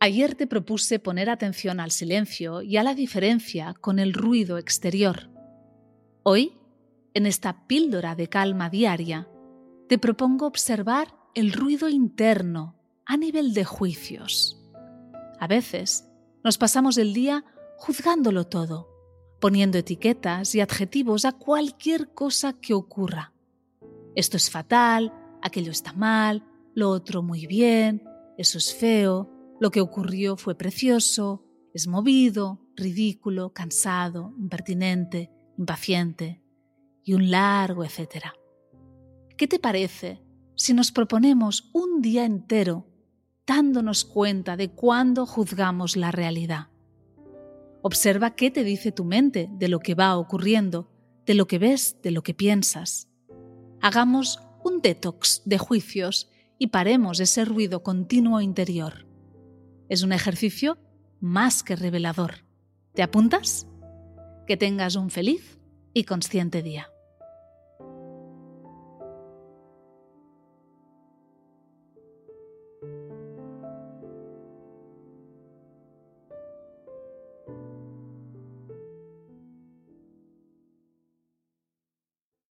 Ayer te propuse poner atención al silencio y a la diferencia con el ruido exterior. Hoy, en esta píldora de calma diaria, te propongo observar el ruido interno a nivel de juicios. A veces nos pasamos el día juzgándolo todo, poniendo etiquetas y adjetivos a cualquier cosa que ocurra. Esto es fatal, aquello está mal, lo otro muy bien, eso es feo, lo que ocurrió fue precioso, es movido, ridículo, cansado, impertinente, impaciente y un largo etcétera. ¿Qué te parece si nos proponemos un día entero dándonos cuenta de cuándo juzgamos la realidad? Observa qué te dice tu mente de lo que va ocurriendo, de lo que ves, de lo que piensas. Hagamos un detox de juicios y paremos ese ruido continuo interior. Es un ejercicio más que revelador. ¿Te apuntas? Que tengas un feliz y consciente día.